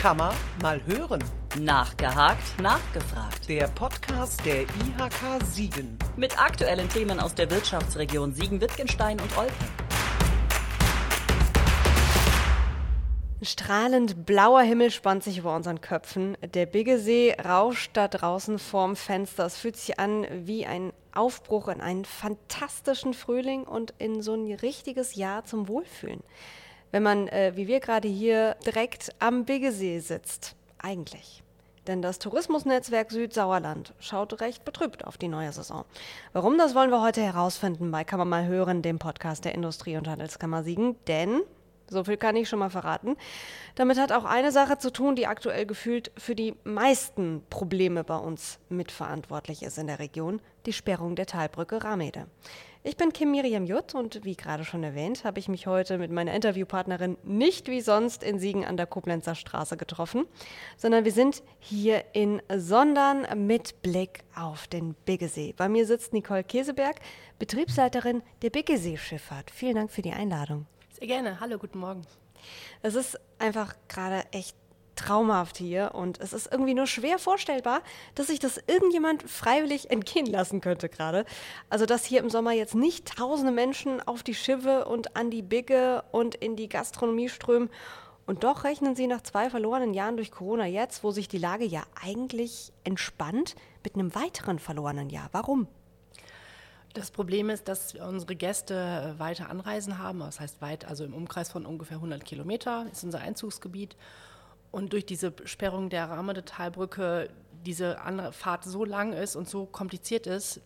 Kann man mal hören. Nachgehakt, nachgefragt. Der Podcast der IHK Siegen. Mit aktuellen Themen aus der Wirtschaftsregion Siegen-Wittgenstein und Olpe. Strahlend blauer Himmel spannt sich über unseren Köpfen. Der Biggesee rauscht da draußen vorm Fenster. Es fühlt sich an wie ein Aufbruch in einen fantastischen Frühling und in so ein richtiges Jahr zum Wohlfühlen. Wenn man, äh, wie wir gerade hier, direkt am Biggesee sitzt. Eigentlich. Denn das Tourismusnetzwerk Südsauerland schaut recht betrübt auf die neue Saison. Warum, das wollen wir heute herausfinden bei Kann man mal hören, dem Podcast der Industrie- und Handelskammer Siegen. Denn so viel kann ich schon mal verraten. Damit hat auch eine Sache zu tun, die aktuell gefühlt für die meisten Probleme bei uns mitverantwortlich ist in der Region, die Sperrung der Talbrücke Ramede. Ich bin Kim Miriam Jutt und wie gerade schon erwähnt, habe ich mich heute mit meiner Interviewpartnerin nicht wie sonst in Siegen an der Koblenzer Straße getroffen, sondern wir sind hier in Sondern mit Blick auf den Biggesee. Bei mir sitzt Nicole Käseberg, Betriebsleiterin der Biggesee Schifffahrt. Vielen Dank für die Einladung. Sehr gerne. Hallo, guten Morgen. Es ist einfach gerade echt traumhaft hier und es ist irgendwie nur schwer vorstellbar, dass sich das irgendjemand freiwillig entgehen lassen könnte gerade. Also dass hier im Sommer jetzt nicht tausende Menschen auf die Schiffe und an die Bigge und in die Gastronomie strömen. Und doch rechnen sie nach zwei verlorenen Jahren durch Corona jetzt, wo sich die Lage ja eigentlich entspannt, mit einem weiteren verlorenen Jahr. Warum? Das Problem ist, dass unsere Gäste weiter Anreisen haben. Das heißt weit, also im Umkreis von ungefähr 100 Kilometer ist unser Einzugsgebiet. Und durch diese Sperrung der Rahmede-Talbrücke diese Fahrt so lang ist und so kompliziert ist,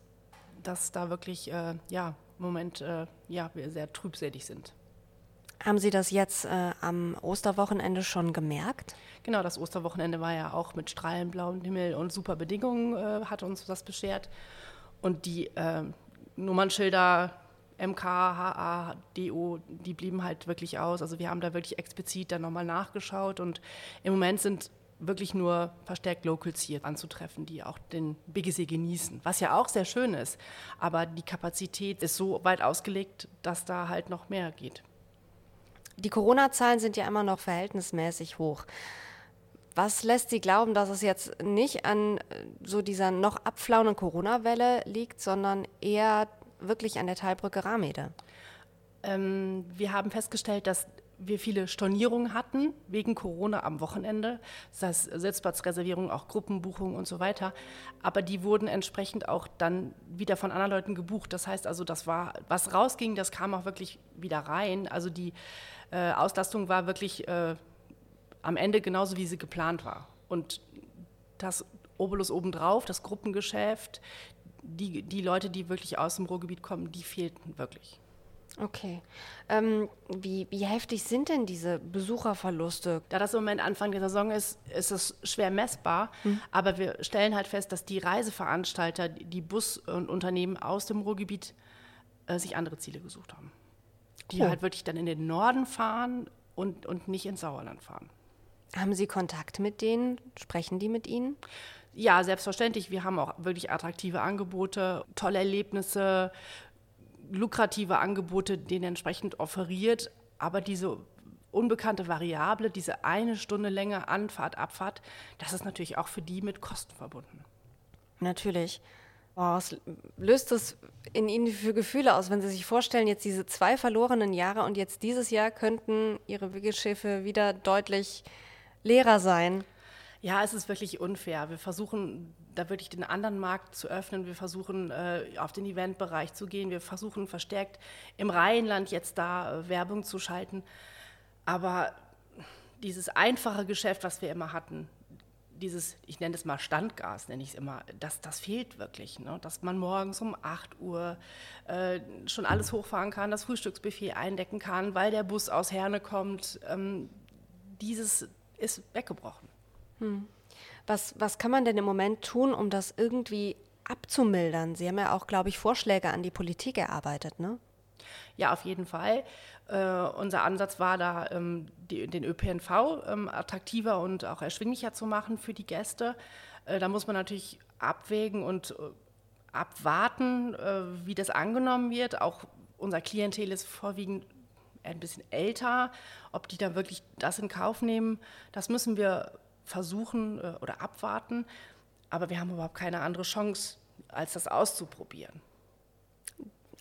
dass da wirklich äh, ja, im Moment äh, ja, wir sehr trübselig sind. Haben Sie das jetzt äh, am Osterwochenende schon gemerkt? Genau, das Osterwochenende war ja auch mit strahlend blauem Himmel und super Bedingungen, äh, hat uns das beschert. Und die äh, Nummernschilder MK, HA, DO, die blieben halt wirklich aus. Also wir haben da wirklich explizit dann nochmal nachgeschaut und im Moment sind wirklich nur verstärkt Locals hier anzutreffen, die auch den Biggesee genießen, was ja auch sehr schön ist. Aber die Kapazität ist so weit ausgelegt, dass da halt noch mehr geht. Die Corona-Zahlen sind ja immer noch verhältnismäßig hoch. Was lässt Sie glauben, dass es jetzt nicht an so dieser noch abflauenden Corona-Welle liegt, sondern eher wirklich an der Teilbrücke Ramede? Ähm, wir haben festgestellt, dass wir viele Stornierungen hatten wegen Corona am Wochenende, das heißt Sitzplatzreservierungen, auch Gruppenbuchungen und so weiter. Aber die wurden entsprechend auch dann wieder von anderen Leuten gebucht. Das heißt also, das war, was rausging, das kam auch wirklich wieder rein. Also die äh, Auslastung war wirklich äh, am Ende genauso, wie sie geplant war. Und das Obolus obendrauf, das Gruppengeschäft, die, die Leute, die wirklich aus dem Ruhrgebiet kommen, die fehlten wirklich. Okay. Ähm, wie, wie heftig sind denn diese Besucherverluste? Da das im Moment Anfang der Saison ist, ist es schwer messbar. Mhm. Aber wir stellen halt fest, dass die Reiseveranstalter, die Bus- und Unternehmen aus dem Ruhrgebiet äh, sich andere Ziele gesucht haben. Die oh. halt wirklich dann in den Norden fahren und, und nicht ins Sauerland fahren. Haben Sie Kontakt mit denen? Sprechen die mit Ihnen? Ja, selbstverständlich. Wir haben auch wirklich attraktive Angebote, tolle Erlebnisse, lukrative Angebote, denen entsprechend offeriert. Aber diese unbekannte Variable, diese eine Stunde Länge Anfahrt, Abfahrt, das ist natürlich auch für die mit Kosten verbunden. Natürlich. Was löst das in Ihnen für Gefühle aus, wenn Sie sich vorstellen, jetzt diese zwei verlorenen Jahre und jetzt dieses Jahr könnten Ihre Wickelschiffe wieder deutlich leerer sein? Ja, es ist wirklich unfair. Wir versuchen da wirklich den anderen Markt zu öffnen. Wir versuchen äh, auf den Eventbereich zu gehen. Wir versuchen verstärkt im Rheinland jetzt da äh, Werbung zu schalten. Aber dieses einfache Geschäft, was wir immer hatten, dieses, ich nenne es mal Standgas, nenne ich es immer, das, das fehlt wirklich. Ne? Dass man morgens um 8 Uhr äh, schon alles hochfahren kann, das Frühstücksbuffet eindecken kann, weil der Bus aus Herne kommt. Ähm, dieses ist weggebrochen. Hm. Was, was kann man denn im Moment tun, um das irgendwie abzumildern? Sie haben ja auch, glaube ich, Vorschläge an die Politik erarbeitet, ne? Ja, auf jeden Fall. Äh, unser Ansatz war da, ähm, die, den ÖPNV ähm, attraktiver und auch erschwinglicher zu machen für die Gäste. Äh, da muss man natürlich abwägen und äh, abwarten, äh, wie das angenommen wird. Auch unser Klientel ist vorwiegend ein bisschen älter. Ob die da wirklich das in Kauf nehmen, das müssen wir versuchen äh, oder abwarten. Aber wir haben überhaupt keine andere Chance, als das auszuprobieren.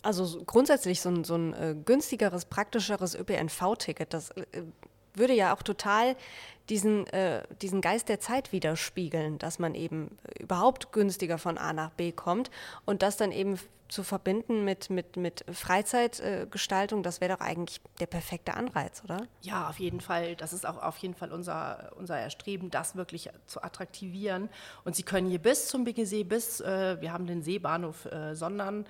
Also grundsätzlich so ein, so ein äh, günstigeres, praktischeres ÖPNV-Ticket, das äh, würde ja auch total diesen, äh, diesen Geist der Zeit widerspiegeln, dass man eben überhaupt günstiger von A nach B kommt und das dann eben zu verbinden mit, mit, mit Freizeitgestaltung, äh, das wäre doch eigentlich der perfekte Anreiz, oder? Ja, auf jeden Fall. Das ist auch auf jeden Fall unser, unser Erstreben, das wirklich zu attraktivieren. Und Sie können hier bis zum Biggesee, bis, äh, wir haben den Seebahnhof äh, Sondern,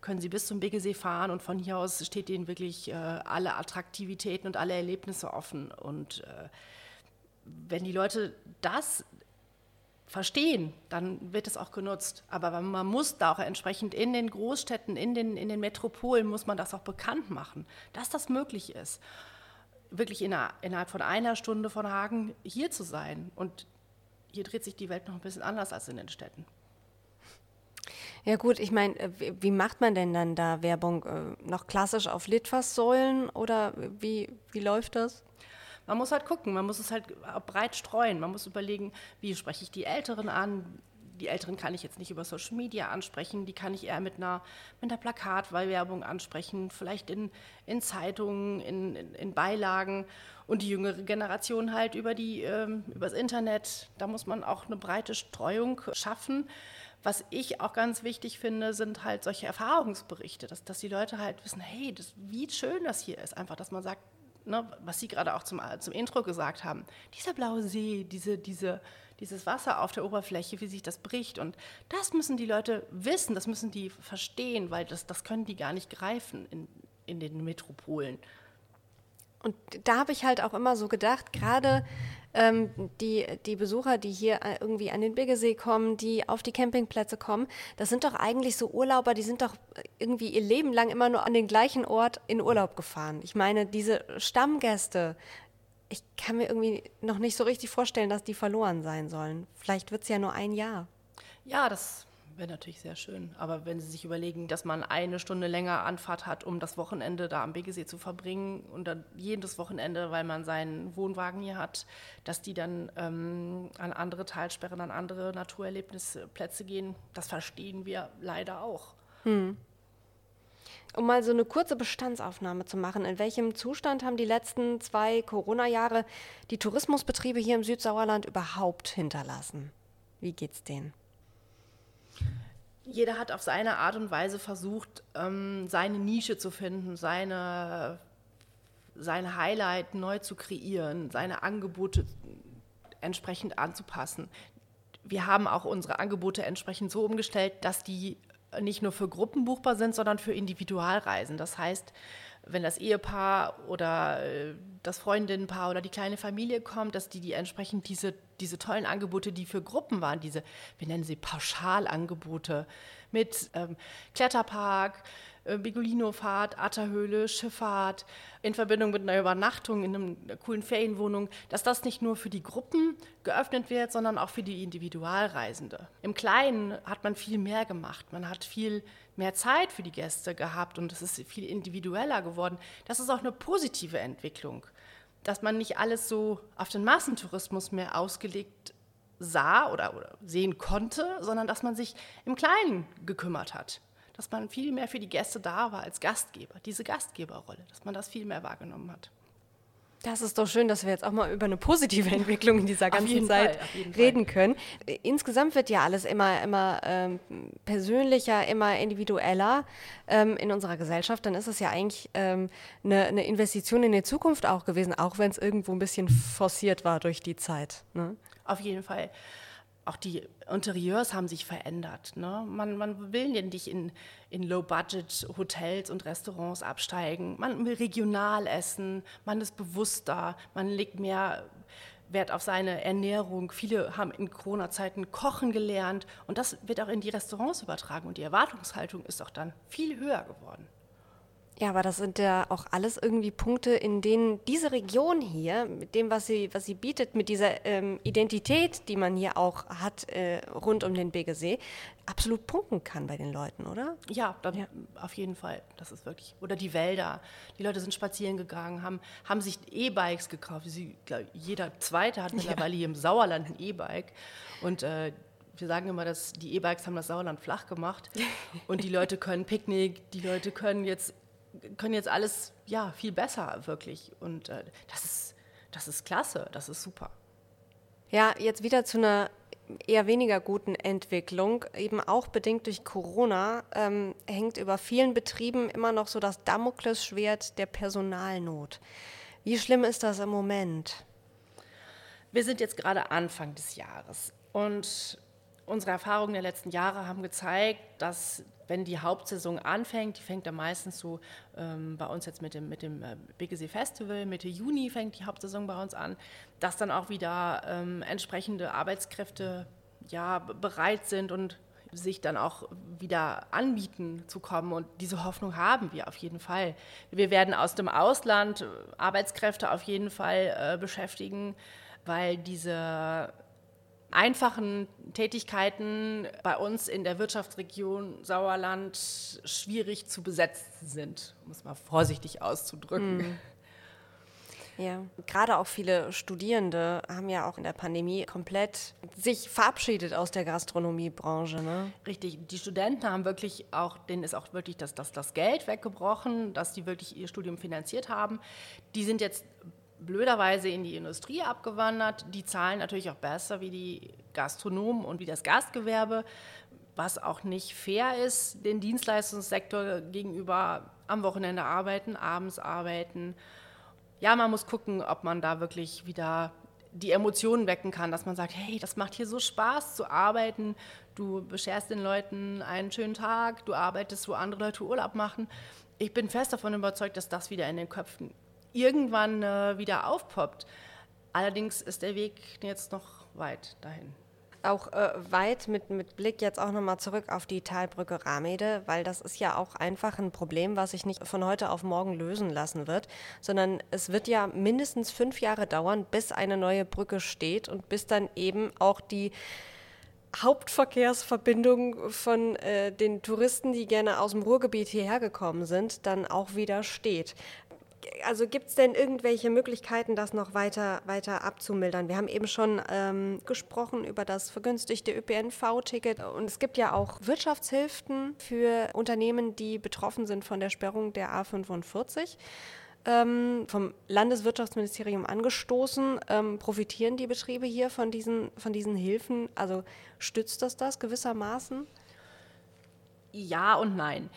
können Sie bis zum Biggesee fahren und von hier aus steht Ihnen wirklich äh, alle Attraktivitäten und alle Erlebnisse offen. Und äh, wenn die Leute das verstehen, dann wird es auch genutzt. Aber man muss da auch entsprechend in den Großstädten, in den, in den Metropolen, muss man das auch bekannt machen, dass das möglich ist. Wirklich innerhalb von einer Stunde von Hagen hier zu sein. Und hier dreht sich die Welt noch ein bisschen anders als in den Städten. Ja gut, ich meine, äh, wie macht man denn dann da Werbung? Äh, noch klassisch auf Litfaßsäulen oder wie, wie läuft das? Man muss halt gucken, man muss es halt breit streuen. Man muss überlegen, wie spreche ich die Älteren an, die Älteren kann ich jetzt nicht über Social Media ansprechen, die kann ich eher mit einer, mit einer Plakatwerbung ansprechen, vielleicht in, in Zeitungen, in, in, in, Beilagen und die jüngere Generation halt über die, ähm, übers Internet. Da muss man auch eine breite Streuung schaffen. Was ich auch ganz wichtig finde, sind halt solche Erfahrungsberichte, dass, dass die Leute halt wissen, hey, das, wie schön das hier ist. Einfach, dass man sagt, ne, was Sie gerade auch zum, zum Intro gesagt haben, dieser blaue See, diese, diese, dieses Wasser auf der Oberfläche, wie sich das bricht. Und das müssen die Leute wissen, das müssen die verstehen, weil das, das können die gar nicht greifen in, in den Metropolen. Und da habe ich halt auch immer so gedacht, gerade ähm, die, die Besucher, die hier äh, irgendwie an den Biggesee kommen, die auf die Campingplätze kommen, das sind doch eigentlich so Urlauber, die sind doch irgendwie ihr Leben lang immer nur an den gleichen Ort in Urlaub gefahren. Ich meine, diese Stammgäste, ich kann mir irgendwie noch nicht so richtig vorstellen, dass die verloren sein sollen. Vielleicht wird es ja nur ein Jahr. Ja, das Wäre natürlich sehr schön. Aber wenn Sie sich überlegen, dass man eine Stunde länger Anfahrt hat, um das Wochenende da am Begesee zu verbringen und dann jedes Wochenende, weil man seinen Wohnwagen hier hat, dass die dann ähm, an andere Talsperren, an andere Naturerlebnisplätze gehen, das verstehen wir leider auch. Hm. Um mal so eine kurze Bestandsaufnahme zu machen, in welchem Zustand haben die letzten zwei Corona-Jahre die Tourismusbetriebe hier im Südsauerland überhaupt hinterlassen? Wie geht's denen? Jeder hat auf seine Art und Weise versucht, ähm, seine Nische zu finden, seine, sein Highlight neu zu kreieren, seine Angebote entsprechend anzupassen. Wir haben auch unsere Angebote entsprechend so umgestellt, dass die nicht nur für Gruppen buchbar sind, sondern für Individualreisen. Das heißt, wenn das Ehepaar oder äh, das Freundinnenpaar oder die kleine Familie kommt, dass die, die entsprechend diese, diese tollen Angebote, die für Gruppen waren, diese, wir nennen sie Pauschalangebote mit ähm, Kletterpark, äh, Bigolino-Fahrt, Atterhöhle, Schifffahrt, in Verbindung mit einer Übernachtung in einer coolen Ferienwohnung, dass das nicht nur für die Gruppen geöffnet wird, sondern auch für die Individualreisende. Im Kleinen hat man viel mehr gemacht. Man hat viel mehr Zeit für die Gäste gehabt und es ist viel individueller geworden. Das ist auch eine positive Entwicklung, dass man nicht alles so auf den Massentourismus mehr ausgelegt sah oder, oder sehen konnte, sondern dass man sich im Kleinen gekümmert hat dass man viel mehr für die Gäste da war als Gastgeber, diese Gastgeberrolle, dass man das viel mehr wahrgenommen hat. Das ist doch schön, dass wir jetzt auch mal über eine positive Entwicklung in dieser ganzen Zeit Fall, reden können. Insgesamt wird ja alles immer, immer ähm, persönlicher, immer individueller ähm, in unserer Gesellschaft. Dann ist es ja eigentlich ähm, eine, eine, Investition in die Zukunft auch gewesen, auch wenn es irgendwo ein bisschen forciert war durch die Zeit. Ne? Auf jeden Fall auch die Interieurs haben sich verändert. Ne? Man, man will nicht in, in Low-Budget-Hotels und Restaurants absteigen. Man will regional essen, man ist bewusster, man legt mehr Wert auf seine Ernährung. Viele haben in Corona-Zeiten kochen gelernt und das wird auch in die Restaurants übertragen und die Erwartungshaltung ist auch dann viel höher geworden. Ja, aber das sind ja auch alles irgendwie Punkte, in denen diese Region hier, mit dem, was sie, was sie bietet, mit dieser ähm, Identität, die man hier auch hat äh, rund um den Begesee, absolut punkten kann bei den Leuten, oder? Ja, da, ja, auf jeden Fall. Das ist wirklich. Oder die Wälder. Die Leute sind spazieren gegangen, haben, haben sich E-Bikes gekauft. Sie, glaub, jeder Zweite hat mittlerweile ja. hier im Sauerland ein E-Bike. Und äh, wir sagen immer, dass die E-Bikes haben das Sauerland flach gemacht. Und die Leute können Picknick, die Leute können jetzt können jetzt alles ja viel besser wirklich und äh, das ist das ist klasse, das ist super. Ja, jetzt wieder zu einer eher weniger guten Entwicklung, eben auch bedingt durch Corona, ähm, hängt über vielen Betrieben immer noch so das Damoklesschwert der Personalnot. Wie schlimm ist das im Moment? Wir sind jetzt gerade Anfang des Jahres und unsere Erfahrungen der letzten Jahre haben gezeigt, dass wenn die Hauptsaison anfängt, die fängt dann meistens so ähm, bei uns jetzt mit dem, mit dem äh, Biggesee Festival, Mitte Juni fängt die Hauptsaison bei uns an, dass dann auch wieder ähm, entsprechende Arbeitskräfte ja, bereit sind und sich dann auch wieder anbieten zu kommen. Und diese Hoffnung haben wir auf jeden Fall. Wir werden aus dem Ausland äh, Arbeitskräfte auf jeden Fall äh, beschäftigen, weil diese einfachen Tätigkeiten bei uns in der Wirtschaftsregion Sauerland schwierig zu besetzen sind, um es mal vorsichtig auszudrücken. Mhm. Ja, gerade auch viele Studierende haben ja auch in der Pandemie komplett sich verabschiedet aus der Gastronomiebranche. Ne? Richtig, die Studenten haben wirklich auch, denen ist auch wirklich das, das, das Geld weggebrochen, dass die wirklich ihr Studium finanziert haben. Die sind jetzt blöderweise in die Industrie abgewandert. Die zahlen natürlich auch besser wie die Gastronomen und wie das Gastgewerbe, was auch nicht fair ist, den Dienstleistungssektor gegenüber am Wochenende arbeiten, abends arbeiten. Ja, man muss gucken, ob man da wirklich wieder die Emotionen wecken kann, dass man sagt, hey, das macht hier so Spaß zu arbeiten, du bescherst den Leuten einen schönen Tag, du arbeitest, wo andere Leute Urlaub machen. Ich bin fest davon überzeugt, dass das wieder in den Köpfen irgendwann äh, wieder aufpoppt. Allerdings ist der Weg jetzt noch weit dahin. Auch äh, weit mit, mit Blick jetzt auch nochmal zurück auf die Talbrücke Ramede, weil das ist ja auch einfach ein Problem, was sich nicht von heute auf morgen lösen lassen wird, sondern es wird ja mindestens fünf Jahre dauern, bis eine neue Brücke steht und bis dann eben auch die Hauptverkehrsverbindung von äh, den Touristen, die gerne aus dem Ruhrgebiet hierher gekommen sind, dann auch wieder steht also gibt es denn irgendwelche Möglichkeiten, das noch weiter, weiter abzumildern? Wir haben eben schon ähm, gesprochen über das vergünstigte ÖPNV-Ticket und es gibt ja auch Wirtschaftshilfen für Unternehmen, die betroffen sind von der Sperrung der A45. Ähm, vom Landeswirtschaftsministerium angestoßen. Ähm, profitieren die Betriebe hier von diesen, von diesen Hilfen? Also stützt das das gewissermaßen? Ja und nein.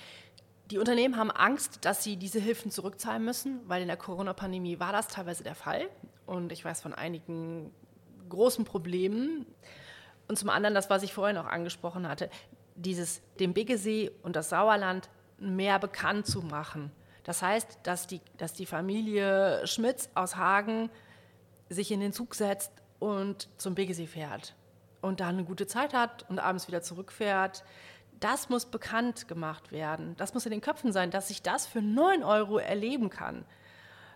Die Unternehmen haben Angst, dass sie diese Hilfen zurückzahlen müssen, weil in der Corona-Pandemie war das teilweise der Fall. Und ich weiß von einigen großen Problemen. Und zum anderen das, was ich vorhin auch angesprochen hatte, dieses dem Biggesee und das Sauerland mehr bekannt zu machen. Das heißt, dass die, dass die Familie Schmitz aus Hagen sich in den Zug setzt und zum Biggesee fährt und da eine gute Zeit hat und abends wieder zurückfährt das muss bekannt gemacht werden. Das muss in den Köpfen sein, dass ich das für 9 Euro erleben kann.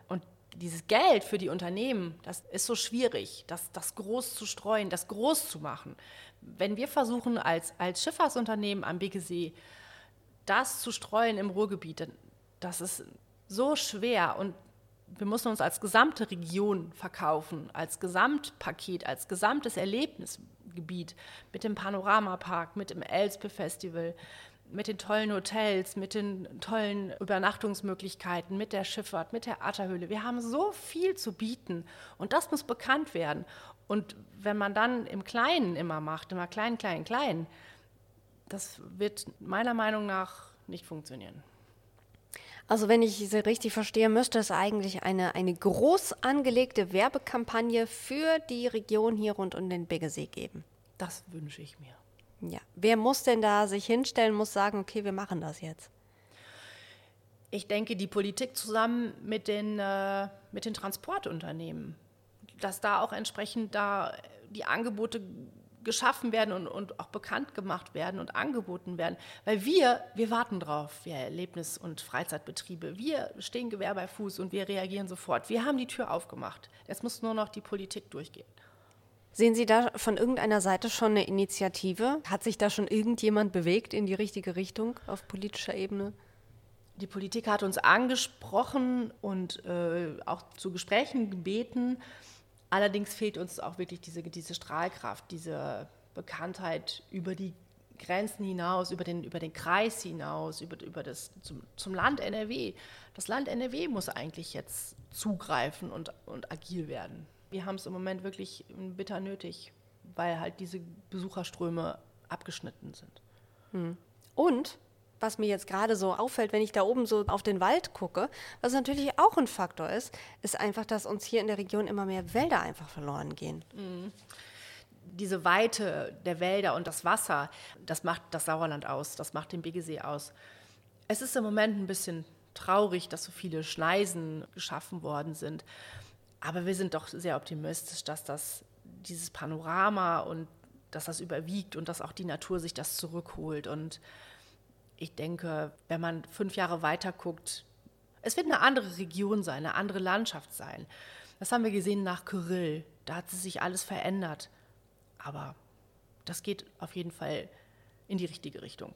Und dieses Geld für die Unternehmen, das ist so schwierig, das, das groß zu streuen, das groß zu machen. Wenn wir versuchen, als, als Schifffahrtsunternehmen am Biggesee das zu streuen im Ruhrgebiet, das ist so schwer und wir müssen uns als gesamte Region verkaufen, als Gesamtpaket, als gesamtes Erlebnis. Gebiet, mit dem Panoramapark, mit dem Elspe Festival, mit den tollen Hotels, mit den tollen Übernachtungsmöglichkeiten, mit der Schifffahrt, mit der Atterhöhle. Wir haben so viel zu bieten und das muss bekannt werden. Und wenn man dann im Kleinen immer macht, immer klein, klein, klein, das wird meiner Meinung nach nicht funktionieren. Also wenn ich Sie richtig verstehe, müsste es eigentlich eine, eine groß angelegte Werbekampagne für die Region hier rund um den Biggesee geben. Das wünsche ich mir. Ja. Wer muss denn da sich hinstellen, muss sagen, okay, wir machen das jetzt? Ich denke, die Politik zusammen mit den, äh, mit den Transportunternehmen, dass da auch entsprechend da die Angebote geschaffen werden und, und auch bekannt gemacht werden und angeboten werden. Weil wir, wir warten drauf, wir Erlebnis- und Freizeitbetriebe. Wir stehen Gewehr bei Fuß und wir reagieren sofort. Wir haben die Tür aufgemacht. Jetzt muss nur noch die Politik durchgehen. Sehen Sie da von irgendeiner Seite schon eine Initiative? Hat sich da schon irgendjemand bewegt in die richtige Richtung auf politischer Ebene? Die Politik hat uns angesprochen und äh, auch zu Gesprächen gebeten. Allerdings fehlt uns auch wirklich diese, diese Strahlkraft, diese Bekanntheit über die Grenzen hinaus, über den, über den Kreis hinaus, über, über das, zum, zum Land NRW. Das Land NRW muss eigentlich jetzt zugreifen und, und agil werden. Wir haben es im Moment wirklich bitter nötig, weil halt diese Besucherströme abgeschnitten sind. Hm. Und was mir jetzt gerade so auffällt, wenn ich da oben so auf den Wald gucke, was natürlich auch ein Faktor ist, ist einfach, dass uns hier in der Region immer mehr Wälder einfach verloren gehen. Mhm. Diese Weite der Wälder und das Wasser, das macht das Sauerland aus, das macht den Biggesee aus. Es ist im Moment ein bisschen traurig, dass so viele Schneisen geschaffen worden sind. Aber wir sind doch sehr optimistisch, dass das dieses Panorama und dass das überwiegt und dass auch die Natur sich das zurückholt. Und ich denke, wenn man fünf Jahre weiter guckt, es wird eine andere Region sein, eine andere Landschaft sein. Das haben wir gesehen nach Kyrill. Da hat sich alles verändert. Aber das geht auf jeden Fall in die richtige Richtung.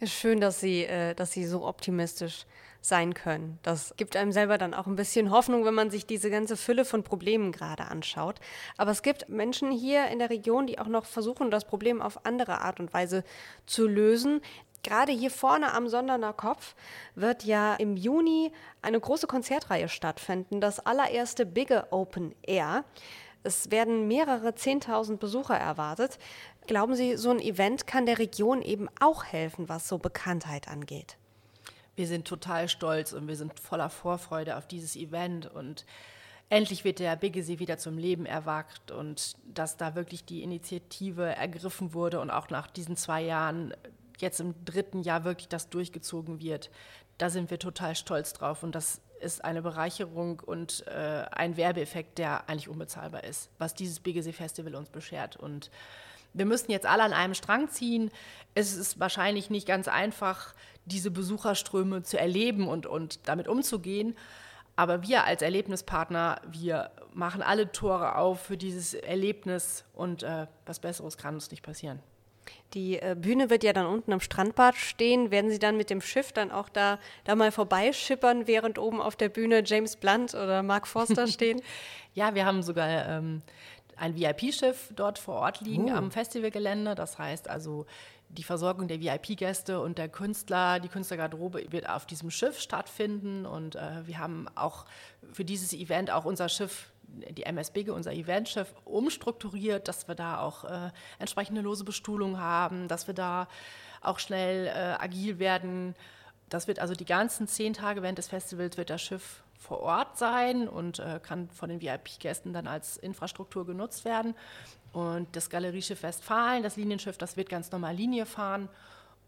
Ist schön, dass Sie, äh, dass Sie so optimistisch sein können. Das gibt einem selber dann auch ein bisschen Hoffnung, wenn man sich diese ganze Fülle von Problemen gerade anschaut. Aber es gibt Menschen hier in der Region, die auch noch versuchen, das Problem auf andere Art und Weise zu lösen. Gerade hier vorne am Sonderner Kopf wird ja im Juni eine große Konzertreihe stattfinden, das allererste Bigge Open Air. Es werden mehrere 10.000 Besucher erwartet. Glauben Sie, so ein Event kann der Region eben auch helfen, was so Bekanntheit angeht? Wir sind total stolz und wir sind voller Vorfreude auf dieses Event und endlich wird der Biggesee wieder zum Leben erwacht und dass da wirklich die Initiative ergriffen wurde und auch nach diesen zwei Jahren jetzt im dritten Jahr wirklich das durchgezogen wird. Da sind wir total stolz drauf und das ist eine Bereicherung und äh, ein Werbeeffekt, der eigentlich unbezahlbar ist, was dieses BGC Festival uns beschert. Und wir müssen jetzt alle an einem Strang ziehen. Es ist wahrscheinlich nicht ganz einfach, diese Besucherströme zu erleben und, und damit umzugehen. Aber wir als Erlebnispartner, wir machen alle Tore auf für dieses Erlebnis und äh, was Besseres kann uns nicht passieren. Die äh, Bühne wird ja dann unten am Strandbad stehen. Werden Sie dann mit dem Schiff dann auch da, da mal vorbeischippern, während oben auf der Bühne James Blunt oder Mark Forster stehen? ja, wir haben sogar ähm, ein VIP-Schiff dort vor Ort liegen uh. am Festivalgelände. Das heißt also, die Versorgung der VIP-Gäste und der Künstler, die Künstlergarderobe wird auf diesem Schiff stattfinden. Und äh, wir haben auch für dieses Event auch unser Schiff die MSB, unser Eventschiff, umstrukturiert, dass wir da auch äh, entsprechende lose Bestuhlung haben, dass wir da auch schnell äh, agil werden. Das wird also die ganzen zehn Tage während des Festivals wird das Schiff vor Ort sein und äh, kann von den VIP-Gästen dann als Infrastruktur genutzt werden. Und das Galerieschiff Westfalen, das Linienschiff, das wird ganz normal Linie fahren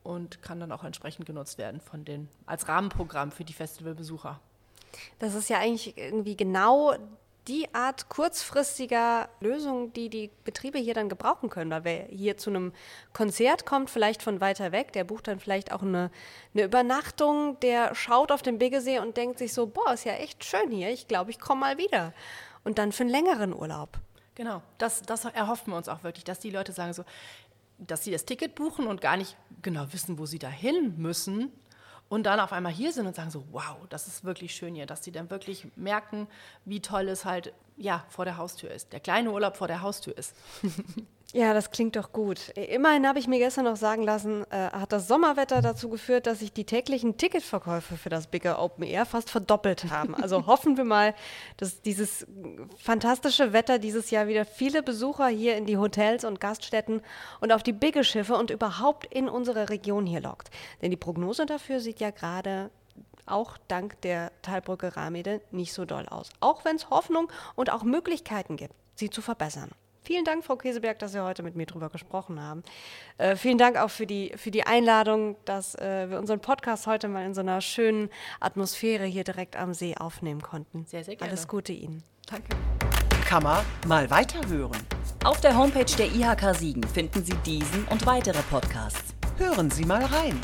und kann dann auch entsprechend genutzt werden von den, als Rahmenprogramm für die Festivalbesucher. Das ist ja eigentlich irgendwie genau die Art kurzfristiger Lösung, die die Betriebe hier dann gebrauchen können. Weil wer hier zu einem Konzert kommt, vielleicht von weiter weg, der bucht dann vielleicht auch eine, eine Übernachtung, der schaut auf den Biggesee und denkt sich so, boah, ist ja echt schön hier, ich glaube, ich komme mal wieder. Und dann für einen längeren Urlaub. Genau, das, das erhoffen wir uns auch wirklich, dass die Leute sagen so, dass sie das Ticket buchen und gar nicht genau wissen, wo sie dahin müssen, und dann auf einmal hier sind und sagen so, wow, das ist wirklich schön hier, dass sie dann wirklich merken, wie toll es halt ja vor der Haustür ist, der kleine Urlaub vor der Haustür ist. Ja, das klingt doch gut. Immerhin habe ich mir gestern noch sagen lassen, äh, hat das Sommerwetter dazu geführt, dass sich die täglichen Ticketverkäufe für das Bigger Open Air fast verdoppelt haben. Also hoffen wir mal, dass dieses fantastische Wetter dieses Jahr wieder viele Besucher hier in die Hotels und Gaststätten und auf die Bigge Schiffe und überhaupt in unsere Region hier lockt. Denn die Prognose dafür sieht ja gerade auch dank der Talbrücke Ramede nicht so doll aus. Auch wenn es Hoffnung und auch Möglichkeiten gibt, sie zu verbessern. Vielen Dank, Frau Käseberg, dass Sie heute mit mir darüber gesprochen haben. Äh, vielen Dank auch für die, für die Einladung, dass äh, wir unseren Podcast heute mal in so einer schönen Atmosphäre hier direkt am See aufnehmen konnten. Sehr, sehr gerne. Alles Gute Ihnen. Danke. Kann man mal weiterhören. Auf der Homepage der IHK Siegen finden Sie diesen und weitere Podcasts. Hören Sie mal rein.